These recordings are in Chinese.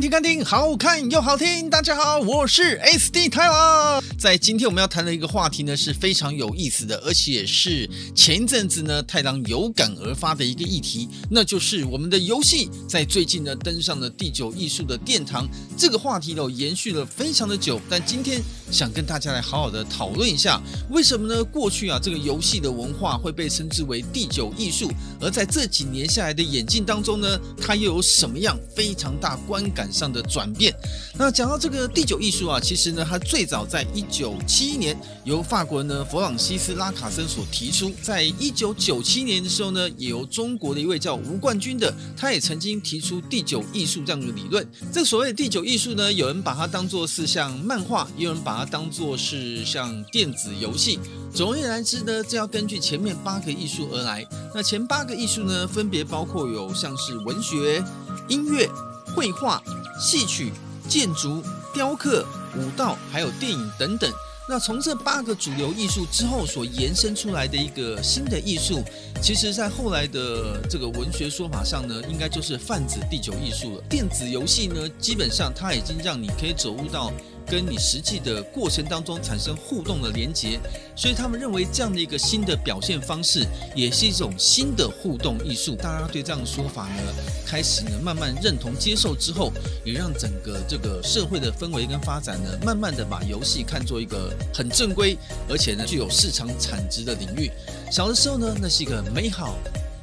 听看，听，好看又好听。大家好，我是 SD 太郎。在今天我们要谈的一个话题呢，是非常有意思的，而且是前一阵子呢太郎有感而发的一个议题，那就是我们的游戏在最近呢登上了第九艺术的殿堂。这个话题呢延续了非常的久，但今天想跟大家来好好的讨论一下，为什么呢？过去啊，这个游戏的文化会被称之为第九艺术，而在这几年下来的演进当中呢，它又有什么样非常大观感上的转变。那讲到这个第九艺术啊，其实呢，它最早在一九七一年由法国人呢弗朗西斯拉卡森所提出，在一九九七年的时候呢，也由中国的一位叫吴冠军的，他也曾经提出第九艺术这样的理论。这所谓的第九艺术呢，有人把它当作是像漫画，也有人把它当作是像电子游戏。总而言之呢，这要根据前面八个艺术而来。那前八个艺术呢，分别包括有像是文学、音乐。绘画、戏曲、建筑、雕刻、舞蹈，还有电影等等。那从这八个主流艺术之后所延伸出来的一个新的艺术，其实在后来的这个文学说法上呢，应该就是泛指第九艺术了。电子游戏呢，基本上它已经让你可以走入到。跟你实际的过程当中产生互动的连接，所以他们认为这样的一个新的表现方式，也是一种新的互动艺术。大家对这样的说法呢，开始呢慢慢认同接受之后，也让整个这个社会的氛围跟发展呢，慢慢的把游戏看作一个很正规，而且呢具有市场产值的领域。小的时候呢，那是一个美好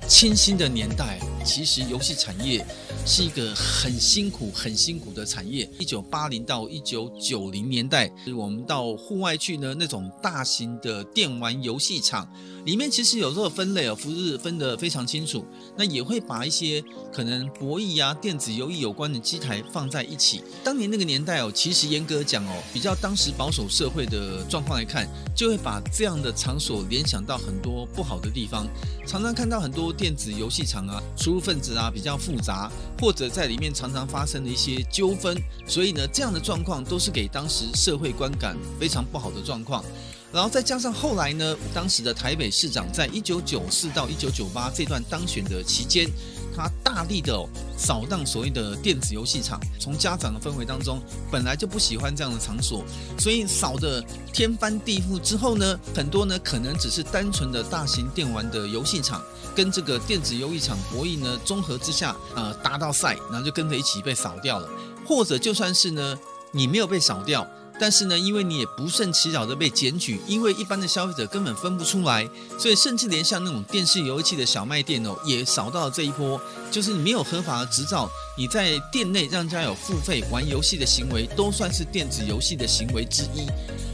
清新的年代。其实游戏产业是一个很辛苦、很辛苦的产业。一九八零到一九九零年代，是我们到户外去呢，那种大型的电玩游戏场里面，其实有时候分类哦，不是分得非常清楚。那也会把一些可能博弈啊、电子游戏有关的机台放在一起。当年那个年代哦，其实严格讲哦，比较当时保守社会的状况来看，就会把这样的场所联想到很多不好的地方。常常看到很多电子游戏场啊，出入分子啊比较复杂，或者在里面常常发生的一些纠纷，所以呢，这样的状况都是给当时社会观感非常不好的状况。然后再加上后来呢，当时的台北市长在一九九四到一九九八这段当选的期间。他大力的扫荡所谓的电子游戏场，从家长的氛围当中，本来就不喜欢这样的场所，所以扫得天翻地覆之后呢，很多呢可能只是单纯的大型电玩的游戏场，跟这个电子游戏场博弈呢综合之下，呃达到赛，然后就跟着一起被扫掉了，或者就算是呢你没有被扫掉。但是呢，因为你也不胜其扰的被检举，因为一般的消费者根本分不出来，所以甚至连像那种电视游戏的小卖店哦，也扫到了这一波，就是你没有合法的执照，你在店内让人家有付费玩游戏的行为，都算是电子游戏的行为之一，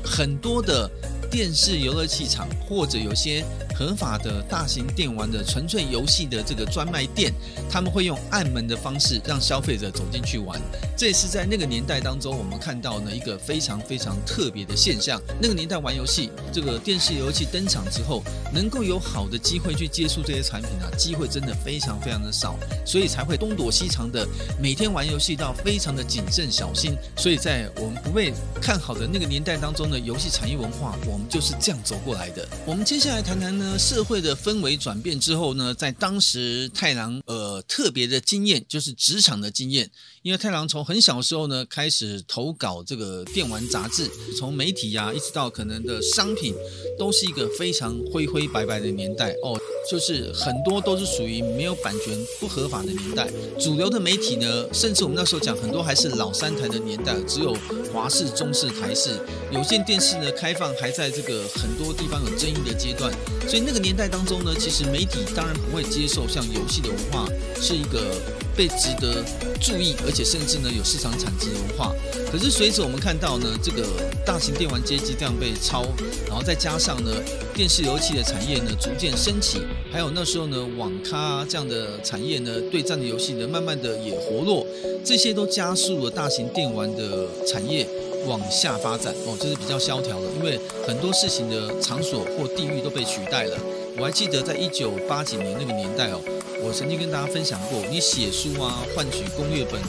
很多的。电视游乐器场或者有些合法的大型电玩的纯粹游戏的这个专卖店，他们会用暗门的方式让消费者走进去玩。这也是在那个年代当中我们看到呢一个非常非常特别的现象。那个年代玩游戏，这个电视游戏登场之后，能够有好的机会去接触这些产品啊，机会真的非常非常的少，所以才会东躲西藏的每天玩游戏到非常的谨慎小心。所以在我们不被看好的那个年代当中的游戏产业文化，我。就是这样走过来的。我们接下来谈谈呢，社会的氛围转变之后呢，在当时太郎呃特别的经验就是职场的经验，因为太郎从很小的时候呢开始投稿这个电玩杂志，从媒体呀、一直到可能的商品，都是一个非常灰灰白白的年代哦，就是很多都是属于没有版权、不合法的年代。主流的媒体呢，甚至我们那时候讲很多还是老三台的年代，只有华视、中视、台视，有线电视呢开放还在。这个很多地方有争议的阶段，所以那个年代当中呢，其实媒体当然不会接受像游戏的文化是一个被值得注意，而且甚至呢有市场产值的文化。可是随着我们看到呢，这个大型电玩街机这样被抄，然后再加上呢电视游戏的产业呢逐渐升起，还有那时候呢网咖这样的产业呢对战的游戏呢慢慢的也活络，这些都加速了大型电玩的产业。往下发展哦，这是比较萧条的，因为很多事情的场所或地域都被取代了。我还记得在一九八几年那个年代哦，我曾经跟大家分享过，你写书啊，换取攻略本的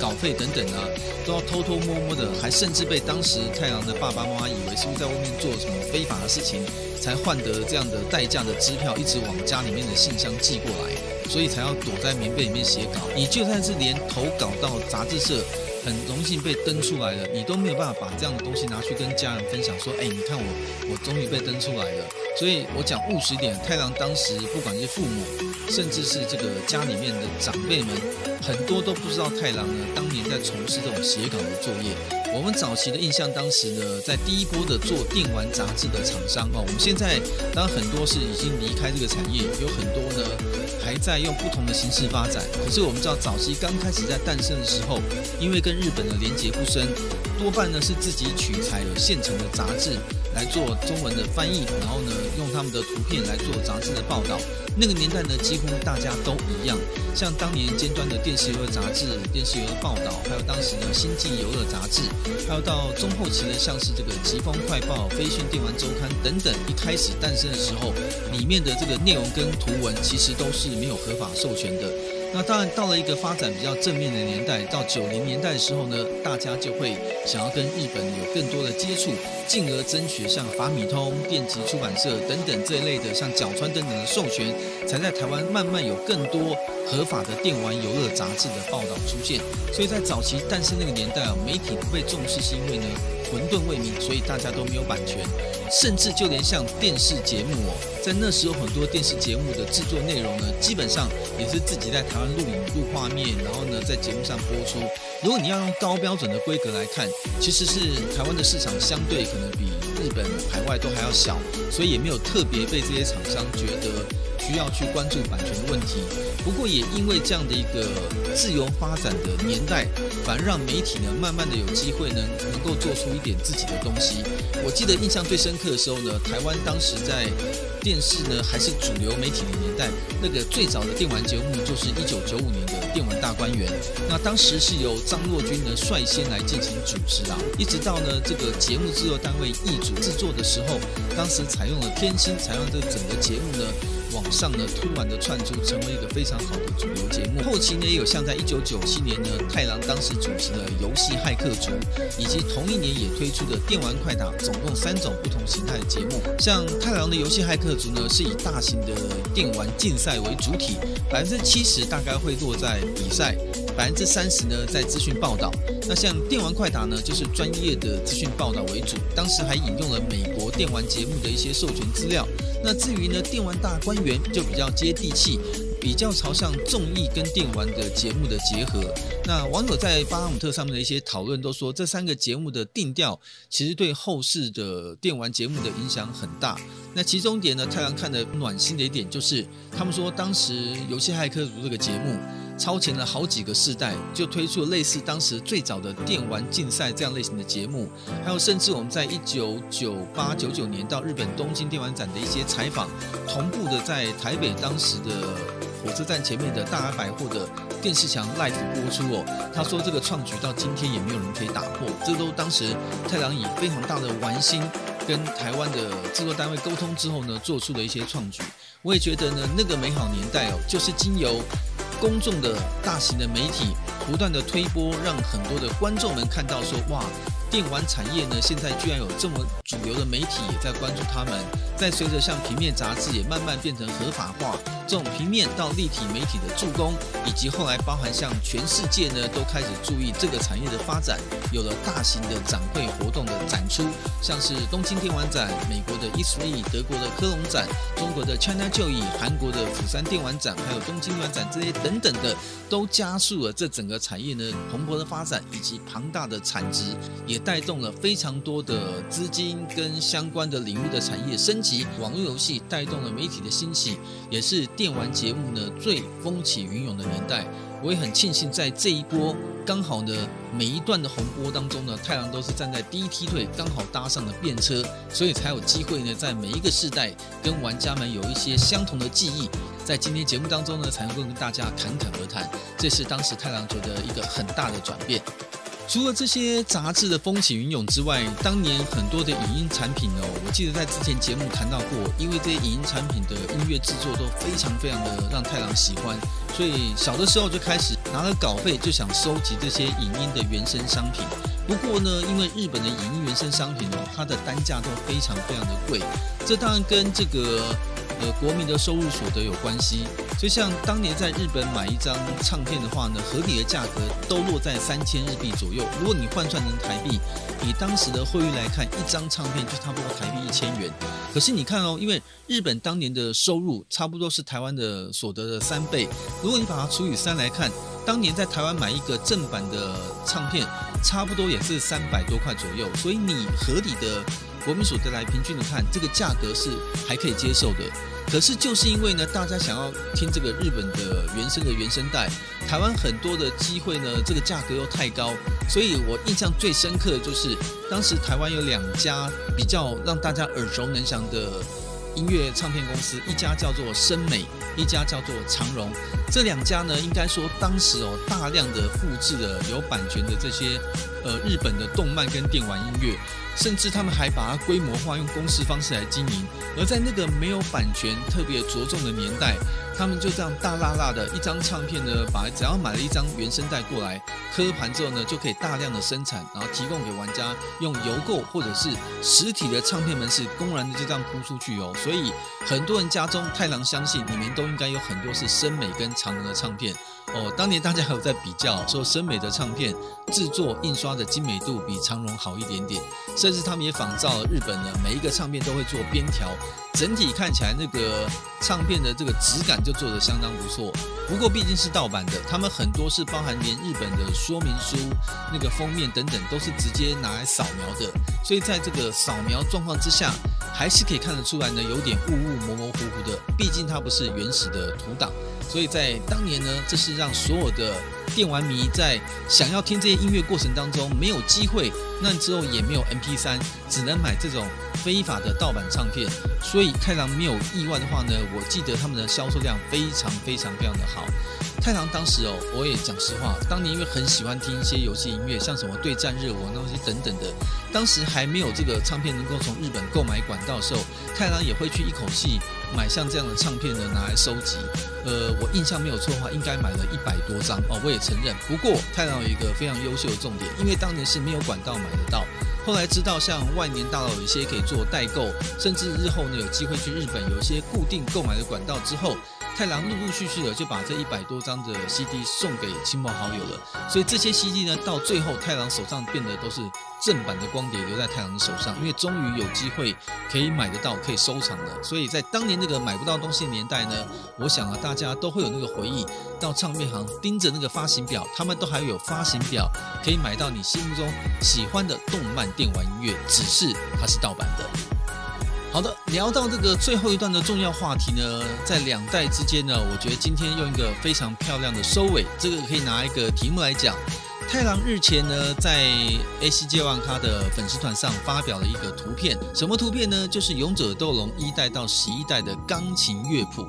稿费等等啊，都要偷偷摸摸的，还甚至被当时太郎的爸爸妈妈以为是不是在外面做什么非法的事情，才换得这样的代价的支票，一直往家里面的信箱寄过来。所以才要躲在棉被里面写稿。你就算是连投稿到杂志社，很荣幸被登出来了，你都没有办法把这样的东西拿去跟家人分享，说：“哎，你看我，我终于被登出来了。”所以，我讲务实点，太郎当时不管是父母，甚至是这个家里面的长辈们，很多都不知道太郎呢当年在从事这种写稿的作业。我们早期的印象，当时呢，在第一波的做电玩杂志的厂商哦，我们现在当然很多是已经离开这个产业，有很多呢还在用不同的形式发展。可是我们知道，早期刚开始在诞生的时候，因为跟日本的连接不深，多半呢是自己取材有现成的杂志来做中文的翻译，然后呢用他们的图片来做杂志的报道。那个年代呢，几乎大家都一样，像当年尖端的电视游乐杂志、电视游乐报道，还有当时的星际游乐杂志，还有到中后期的像是这个疾风快报、飞讯电玩周刊等等，一开始诞生的时候，里面的这个内容跟图文其实都是没有合法授权的。那当然，到了一个发展比较正面的年代，到九零年代的时候呢，大家就会想要跟日本有更多的接触，进而争取像法米通、电击出版社等等这一类的，像角川等等的授权，才在台湾慢慢有更多合法的电玩游乐杂志的报道出现。所以在早期诞生那个年代啊，媒体不被重视，是因为呢，混沌未明，所以大家都没有版权，甚至就连像电视节目哦，在那时候很多电视节目的制作内容呢，基本上也是自己在台湾录影录画面，然后呢在节目上播出。如果你要用高标准的规格来看，其实是台湾的市场相对可能比日本海外都还要小，所以也没有特别被这些厂商觉得需要去关注版权的问题。不过也因为这样的一个自由发展的年代，反而让媒体呢慢慢的有机会呢能够做出一点自己的东西。我记得印象最深刻的时候呢，台湾当时在电视呢还是主流媒体的年代，那个最早的电玩节目就是一九九五年的《电玩大观园》。那当时是由张若均呢率先来进行主持啊，一直到呢这个节目制作单位易主制作的时候，当时采用了天星，采用这整个节目呢。上呢，突然的窜出，成为一个非常好的主流节目。后期呢，也有像在一九九七年呢，太郎当时主持的游戏骇客族，以及同一年也推出的电玩快打，总共三种不同形态的节目。像太郎的游戏骇客族呢，是以大型的电玩竞赛为主体，百分之七十大概会落在比赛，百分之三十呢在资讯报道。那像电玩快打呢，就是专业的资讯报道为主，当时还引用了美国电玩节目的一些授权资料。那至于呢，电玩大观园就比较接地气，比较朝向综艺跟电玩的节目的结合。那网友在巴哈姆特上面的一些讨论都说，这三个节目的定调其实对后世的电玩节目的影响很大。那其中点呢，太阳看得暖心的一点就是，他们说当时游戏骇客族这个节目。超前了好几个世代，就推出了类似当时最早的电玩竞赛这样类型的节目，还有甚至我们在一九九八九九年到日本东京电玩展的一些采访，同步的在台北当时的火车站前面的大百货的电视墙 live 播出哦。他说这个创举到今天也没有人可以打破，这都当时太郎以非常大的玩心跟台湾的制作单位沟通之后呢，做出的一些创举。我也觉得呢，那个美好年代哦，就是经由。公众的大型的媒体不断的推波，让很多的观众们看到说，哇，电玩产业呢，现在居然有这么主流的媒体也在关注他们。在随着像平面杂志也慢慢变成合法化，这种平面到立体媒体的助攻，以及后来包含像全世界呢都开始注意这个产业的发展，有了大型的展会活动的展出，像是东京电玩展、美国的 E3、德国的科隆展、中国的 China Joy、韩国的釜山电玩展，还有东京电玩展这些等等的，都加速了这整个产业呢蓬勃的发展，以及庞大的产值，也带动了非常多的资金跟相关的领域的产业升级。网络游戏带动了媒体的兴起，也是电玩节目呢最风起云涌的年代。我也很庆幸，在这一波刚好呢，每一段的洪波当中呢，太阳都是站在第一梯队，刚好搭上了便车，所以才有机会呢，在每一个世代跟玩家们有一些相同的记忆，在今天节目当中呢，才能够跟大家侃侃而谈。这是当时太郎觉得一个很大的转变。除了这些杂志的风起云涌之外，当年很多的影音产品哦，我记得在之前节目谈到过，因为这些影音产品的音乐制作都非常非常的让太郎喜欢，所以小的时候就开始拿了稿费就想收集这些影音的原声商品。不过呢，因为日本的影音原声商品哦，它的单价都非常非常的贵，这当然跟这个。呃，国民的收入所得有关系。所以像当年在日本买一张唱片的话呢，合理的价格都落在三千日币左右。如果你换算成台币，以当时的汇率来看，一张唱片就差不多台币一千元。可是你看哦，因为日本当年的收入差不多是台湾的所得的三倍，如果你把它除以三来看，当年在台湾买一个正版的唱片，差不多也是三百多块左右。所以你合理的国民所得来平均的看，这个价格是还可以接受的。可是就是因为呢，大家想要听这个日本的原声的原声带，台湾很多的机会呢，这个价格又太高，所以我印象最深刻的就是当时台湾有两家比较让大家耳熟能详的音乐唱片公司，一家叫做森美，一家叫做长荣。这两家呢，应该说当时哦，大量的复制了有版权的这些呃日本的动漫跟电玩音乐。甚至他们还把它规模化，用公司方式来经营。而在那个没有版权特别着重的年代，他们就这样大辣辣的一张唱片呢，把只要买了一张原声带过来，刻盘之后呢，就可以大量的生产，然后提供给玩家用邮购或者是实体的唱片门市公然的就这样铺出去哦。所以很多人家中太郎相信里面都应该有很多是森美跟长隆的唱片。哦，当年大家还有在比较，说森美的唱片制作印刷的精美度比长荣好一点点，甚至他们也仿照日本的每一个唱片都会做边条，整体看起来那个唱片的这个质感就做得相当不错。不过毕竟是盗版的，他们很多是包含连日本的说明书、那个封面等等都是直接拿来扫描的，所以在这个扫描状况之下，还是可以看得出来呢，有点雾雾模模糊糊的，毕竟它不是原始的图档。所以在当年呢，这是让所有的电玩迷在想要听这些音乐过程当中没有机会，那之后也没有 MP3，只能买这种非法的盗版唱片。所以太郎没有意外的话呢，我记得他们的销售量非常非常非常的好。太郎当时哦，我也讲实话，当年因为很喜欢听一些游戏音乐，像什么对战热舞那些等等的，当时还没有这个唱片能够从日本购买管道的时候，太郎也会去一口气买像这样的唱片呢，拿来收集。呃，我印象没有错的话，应该买了一百多张哦。我也承认，不过太郎有一个非常优秀的重点，因为当年是没有管道买得到。后来知道像万年大佬有一些可以做代购，甚至日后呢有机会去日本有一些固定购买的管道之后。太郎陆陆续续的就把这一百多张的 CD 送给亲朋好友了，所以这些 CD 呢，到最后太郎手上变得都是正版的光碟，留在太郎的手上，因为终于有机会可以买得到，可以收藏了。所以在当年那个买不到东西的年代呢，我想啊，大家都会有那个回忆，到唱片行盯着那个发行表，他们都还有发行表可以买到你心目中喜欢的动漫电玩音乐，只是它是盗版的。好的，聊到这个最后一段的重要话题呢，在两代之间呢，我觉得今天用一个非常漂亮的收尾，这个可以拿一个题目来讲。太郎日前呢，在 ACG 玩咖的粉丝团上发表了一个图片，什么图片呢？就是《勇者斗龙》一代到十一代的钢琴乐谱。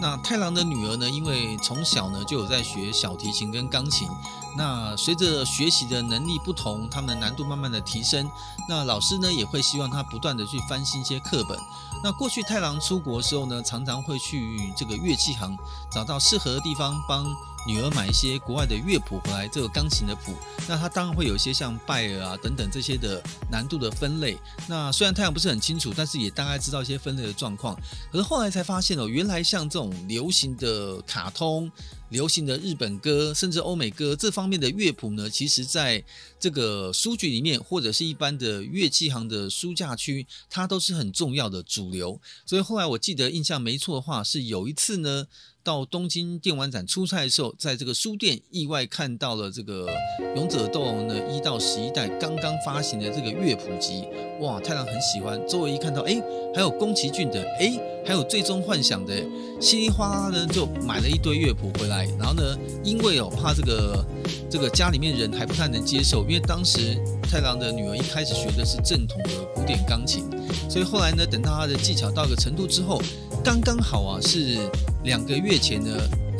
那太郎的女儿呢，因为从小呢就有在学小提琴跟钢琴。那随着学习的能力不同，他们的难度慢慢的提升。那老师呢也会希望他不断的去翻新一些课本。那过去太郎出国的时候呢，常常会去这个乐器行找到适合的地方帮。女儿买一些国外的乐谱回来，这个钢琴的谱，那他当然会有一些像拜尔啊等等这些的难度的分类。那虽然太阳不是很清楚，但是也大概知道一些分类的状况。可是后来才发现哦，原来像这种流行的卡通。流行的日本歌，甚至欧美歌这方面的乐谱呢，其实在这个书局里面，或者是一般的乐器行的书架区，它都是很重要的主流。所以后来我记得印象没错的话，是有一次呢，到东京电玩展出差的时候，在这个书店意外看到了这个《勇者斗龙》呢一到十一代刚刚发行的这个乐谱集，哇，太郎很喜欢。周围一看到，哎，还有宫崎骏的，哎，还有最终幻想的，稀里哗啦呢就买了一堆乐谱回来。然后呢，因为哦怕这个这个家里面人还不太能接受，因为当时太郎的女儿一开始学的是正统的古典钢琴，所以后来呢，等到她的技巧到一个程度之后，刚刚好啊，是两个月前呢。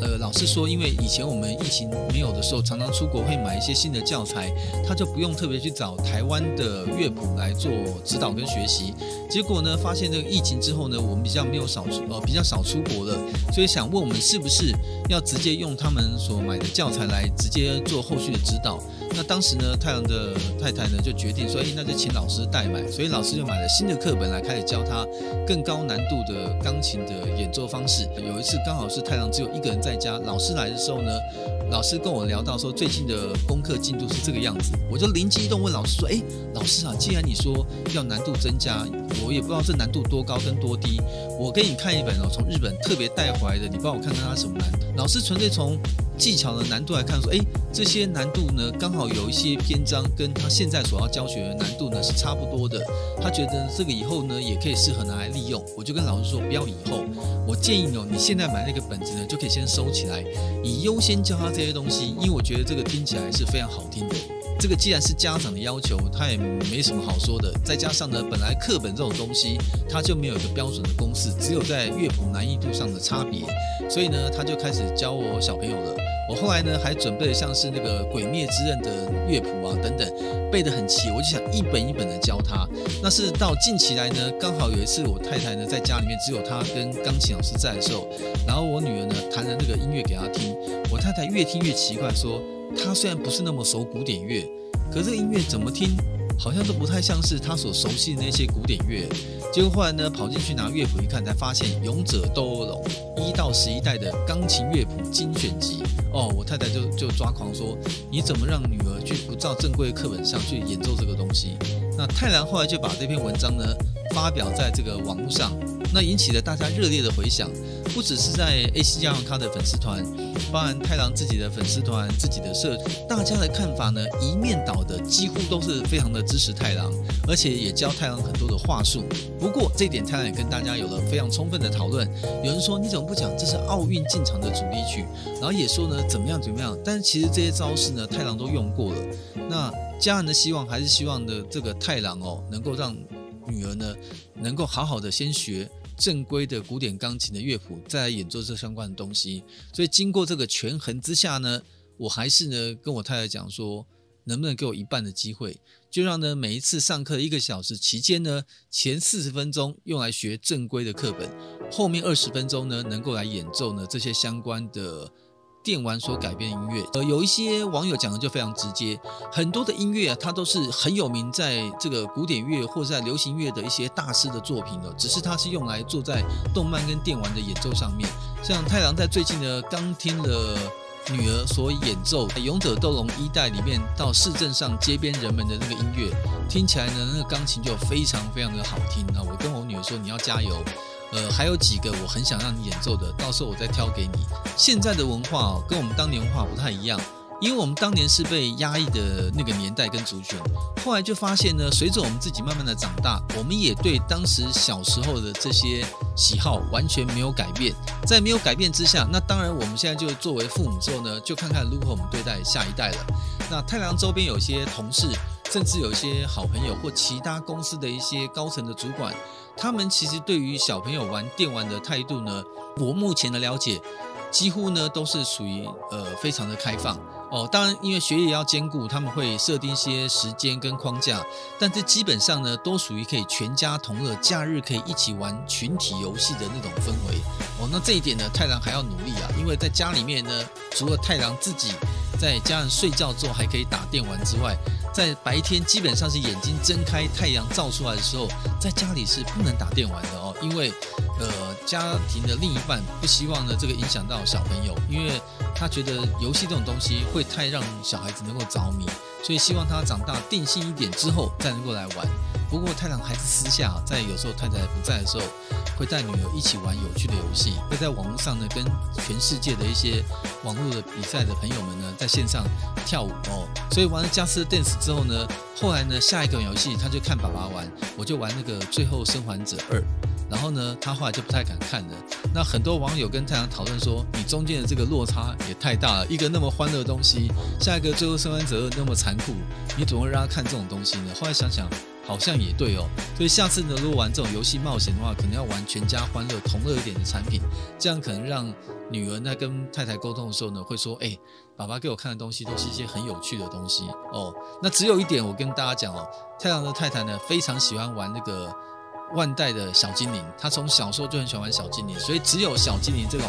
呃，老师说，因为以前我们疫情没有的时候，常常出国会买一些新的教材，他就不用特别去找台湾的乐谱来做指导跟学习。结果呢，发现这个疫情之后呢，我们比较没有少出呃比较少出国了，所以想问我们是不是要直接用他们所买的教材来直接做后续的指导？那当时呢，太阳的太太呢就决定说，哎，那就请老师代买，所以老师就买了新的课本来开始教他更高难度的钢琴的演奏方式。有一次刚好是太阳只有一个人在家，老师来的时候呢，老师跟我聊到说最近的功课进度是这个样子，我就灵机一动问老师说，哎，老师啊，既然你说要难度增加，我也不知道这难度多高跟多低，我给你看一本哦，从日本特别带回来的，你帮我看看它什么难度。老师纯粹从技巧的难度来看，说，哎，这些难度呢，刚好有一些篇章跟他现在所要教学的难度呢是差不多的。他觉得这个以后呢也可以适合拿来利用。我就跟老师说，不要以后，我建议哦，你现在买那个本子呢就可以先收起来，以优先教他这些东西，因为我觉得这个听起来是非常好听的。这个既然是家长的要求，他也没什么好说的。再加上呢，本来课本这种东西，它就没有一个标准的公式，只有在乐谱难易度上的差别。所以呢，他就开始教我小朋友了。我后来呢，还准备了像是那个《鬼灭之刃》的乐谱啊等等，背得很齐。我就想一本一本的教他。那是到近期来呢，刚好有一次我太太呢在家里面只有她跟钢琴老师在的时候，然后我女儿呢弹了那个音乐给她听，我太太越听越奇怪说。她虽然不是那么熟古典乐，可这个音乐怎么听，好像都不太像是他所熟悉的那些古典乐。结果后来呢，跑进去拿乐谱一看，才发现《勇者斗恶龙》一到十一代的钢琴乐谱精选集。哦，我太太就就抓狂说：“你怎么让女儿去不照正规课本上去演奏这个东西？”那太郎后来就把这篇文章呢发表在这个网络上，那引起了大家热烈的回响。不只是在 AC 加上他的粉丝团，包含太郎自己的粉丝团、自己的社，大家的看法呢，一面倒的，几乎都是非常的支持太郎，而且也教太郎很多的话术。不过这一点太郎也跟大家有了非常充分的讨论。有人说你怎么不讲这是奥运进场的主题曲？然后也说呢怎么样怎么样？但是其实这些招式呢，太郎都用过了。那家人的希望还是希望的这个太郎哦，能够让女儿呢，能够好好的先学。正规的古典钢琴的乐谱，再来演奏这相关的东西。所以经过这个权衡之下呢，我还是呢跟我太太讲说，能不能给我一半的机会，就让呢每一次上课一个小时期间呢，前四十分钟用来学正规的课本，后面二十分钟呢能够来演奏呢这些相关的。电玩所改编的音乐，呃，有一些网友讲的就非常直接，很多的音乐啊，它都是很有名，在这个古典乐或在流行乐的一些大师的作品的，只是它是用来做在动漫跟电玩的演奏上面。像太郎在最近呢，刚听了女儿所演奏《勇者斗龙》一代里面到市镇上街边人们的那个音乐，听起来呢，那个钢琴就非常非常的好听啊！我跟我女儿说，你要加油。呃，还有几个我很想让你演奏的，到时候我再挑给你。现在的文化哦，跟我们当年文化不太一样，因为我们当年是被压抑的那个年代跟族群，后来就发现呢，随着我们自己慢慢的长大，我们也对当时小时候的这些喜好完全没有改变。在没有改变之下，那当然我们现在就作为父母之后呢，就看看如何我们对待下一代了。那太郎周边有些同事，甚至有一些好朋友或其他公司的一些高层的主管。他们其实对于小朋友玩电玩的态度呢，我目前的了解，几乎呢都是属于呃非常的开放哦。当然，因为学业要兼顾，他们会设定一些时间跟框架，但这基本上呢都属于可以全家同乐，假日可以一起玩群体游戏的那种氛围哦。那这一点呢，太郎还要努力啊，因为在家里面呢，除了太郎自己在家人睡觉之后还可以打电玩之外。在白天基本上是眼睛睁开，太阳照出来的时候，在家里是不能打电玩的哦，因为，呃，家庭的另一半不希望呢这个影响到小朋友，因为他觉得游戏这种东西会太让小孩子能够着迷，所以希望他长大定性一点之后再能够来玩。不过太郎还是私下在有时候太太不在的时候，会带女儿一起玩有趣的游戏，会在网络上呢跟全世界的一些网络的比赛的朋友们呢在线上跳舞哦。所以玩了《加斯的 Dance》之后呢，后来呢下一个游戏他就看爸爸玩，我就玩那个《最后生还者二》，然后呢他后来就不太敢看了。那很多网友跟太阳讨论说，你中间的这个落差也太大了，一个那么欢乐的东西，下一个《最后生还者二》那么残酷，你怎么会让他看这种东西呢？后来想想。好像也对哦，所以下次呢，如果玩这种游戏冒险的话，可能要玩全家欢乐、同乐一点的产品，这样可能让女儿在跟太太沟通的时候呢，会说：“哎，爸爸给我看的东西都是一些很有趣的东西哦。”那只有一点，我跟大家讲哦，太阳的太太呢非常喜欢玩那个万代的小精灵，他从小时候就很喜欢玩小精灵，所以只有小精灵这种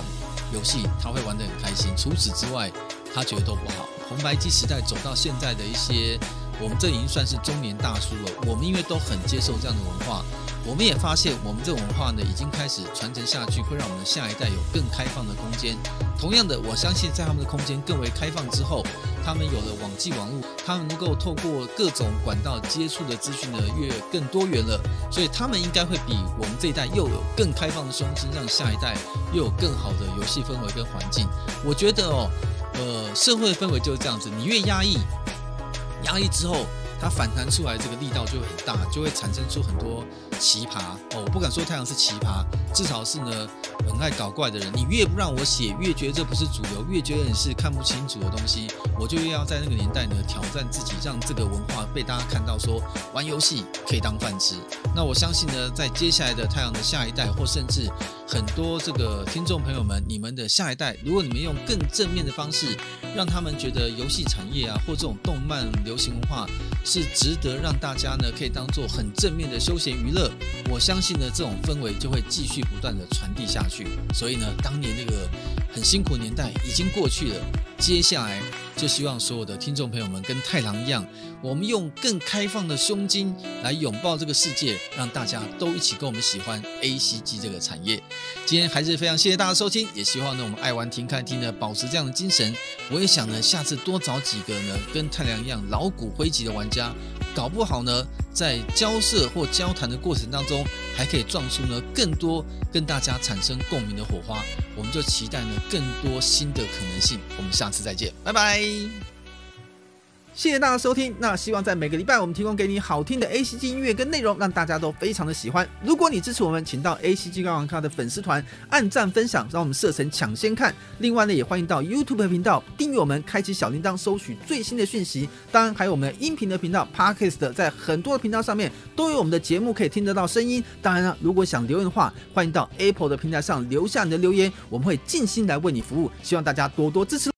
游戏他会玩得很开心。除此之外，他觉得都不好。红白机时代走到现在的一些，我们这已经算是中年大叔了。我们因为都很接受这样的文化，我们也发现我们这种文化呢，已经开始传承下去，会让我们的下一代有更开放的空间。同样的，我相信在他们的空间更为开放之后，他们有了网际网络，他们能够透过各种管道接触的资讯呢，越更多元了。所以他们应该会比我们这一代又有更开放的胸襟，让下一代又有更好的游戏氛围跟环境。我觉得哦，呃，社会氛围就是这样子，你越压抑，压抑之后。它反弹出来这个力道就会很大，就会产生出很多奇葩哦。我不敢说太阳是奇葩，至少是呢很爱搞怪的人。你越不让我写，越觉得这不是主流，越觉得你是看不清楚的东西，我就越要在那个年代呢挑战自己，让这个文化被大家看到说，玩游戏可以当饭吃。那我相信呢，在接下来的太阳的下一代，或甚至很多这个听众朋友们，你们的下一代，如果你们用更正面的方式，让他们觉得游戏产业啊，或这种动漫流行文化。是值得让大家呢可以当做很正面的休闲娱乐，我相信呢这种氛围就会继续不断的传递下去。所以呢，当年那个很辛苦年代已经过去了，接下来就希望所有的听众朋友们跟太郎一样，我们用更开放的胸襟来拥抱这个世界，让大家都一起跟我们喜欢 ACG 这个产业。今天还是非常谢谢大家收听，也希望呢我们爱玩停看听呢保持这样的精神。我也想呢下次多找几个呢跟太良一样老骨灰级的玩家，搞不好呢在交涉或交谈的过程当中，还可以撞出呢更多跟大家产生共鸣的火花。我们就期待呢更多新的可能性。我们下次再见，拜拜。谢谢大家收听。那希望在每个礼拜，我们提供给你好听的 ACG 音乐跟内容，让大家都非常的喜欢。如果你支持我们，请到 ACG 高网咖的粉丝团按赞分享，让我们设成抢先看。另外呢，也欢迎到 YouTube 频道订阅我们，开启小铃铛，收取最新的讯息。当然，还有我们的音频的频道 Podcast，在很多的频道上面都有我们的节目可以听得到声音。当然呢，如果想留言的话，欢迎到 Apple 的平台上留下你的留言，我们会尽心来为你服务。希望大家多多支持。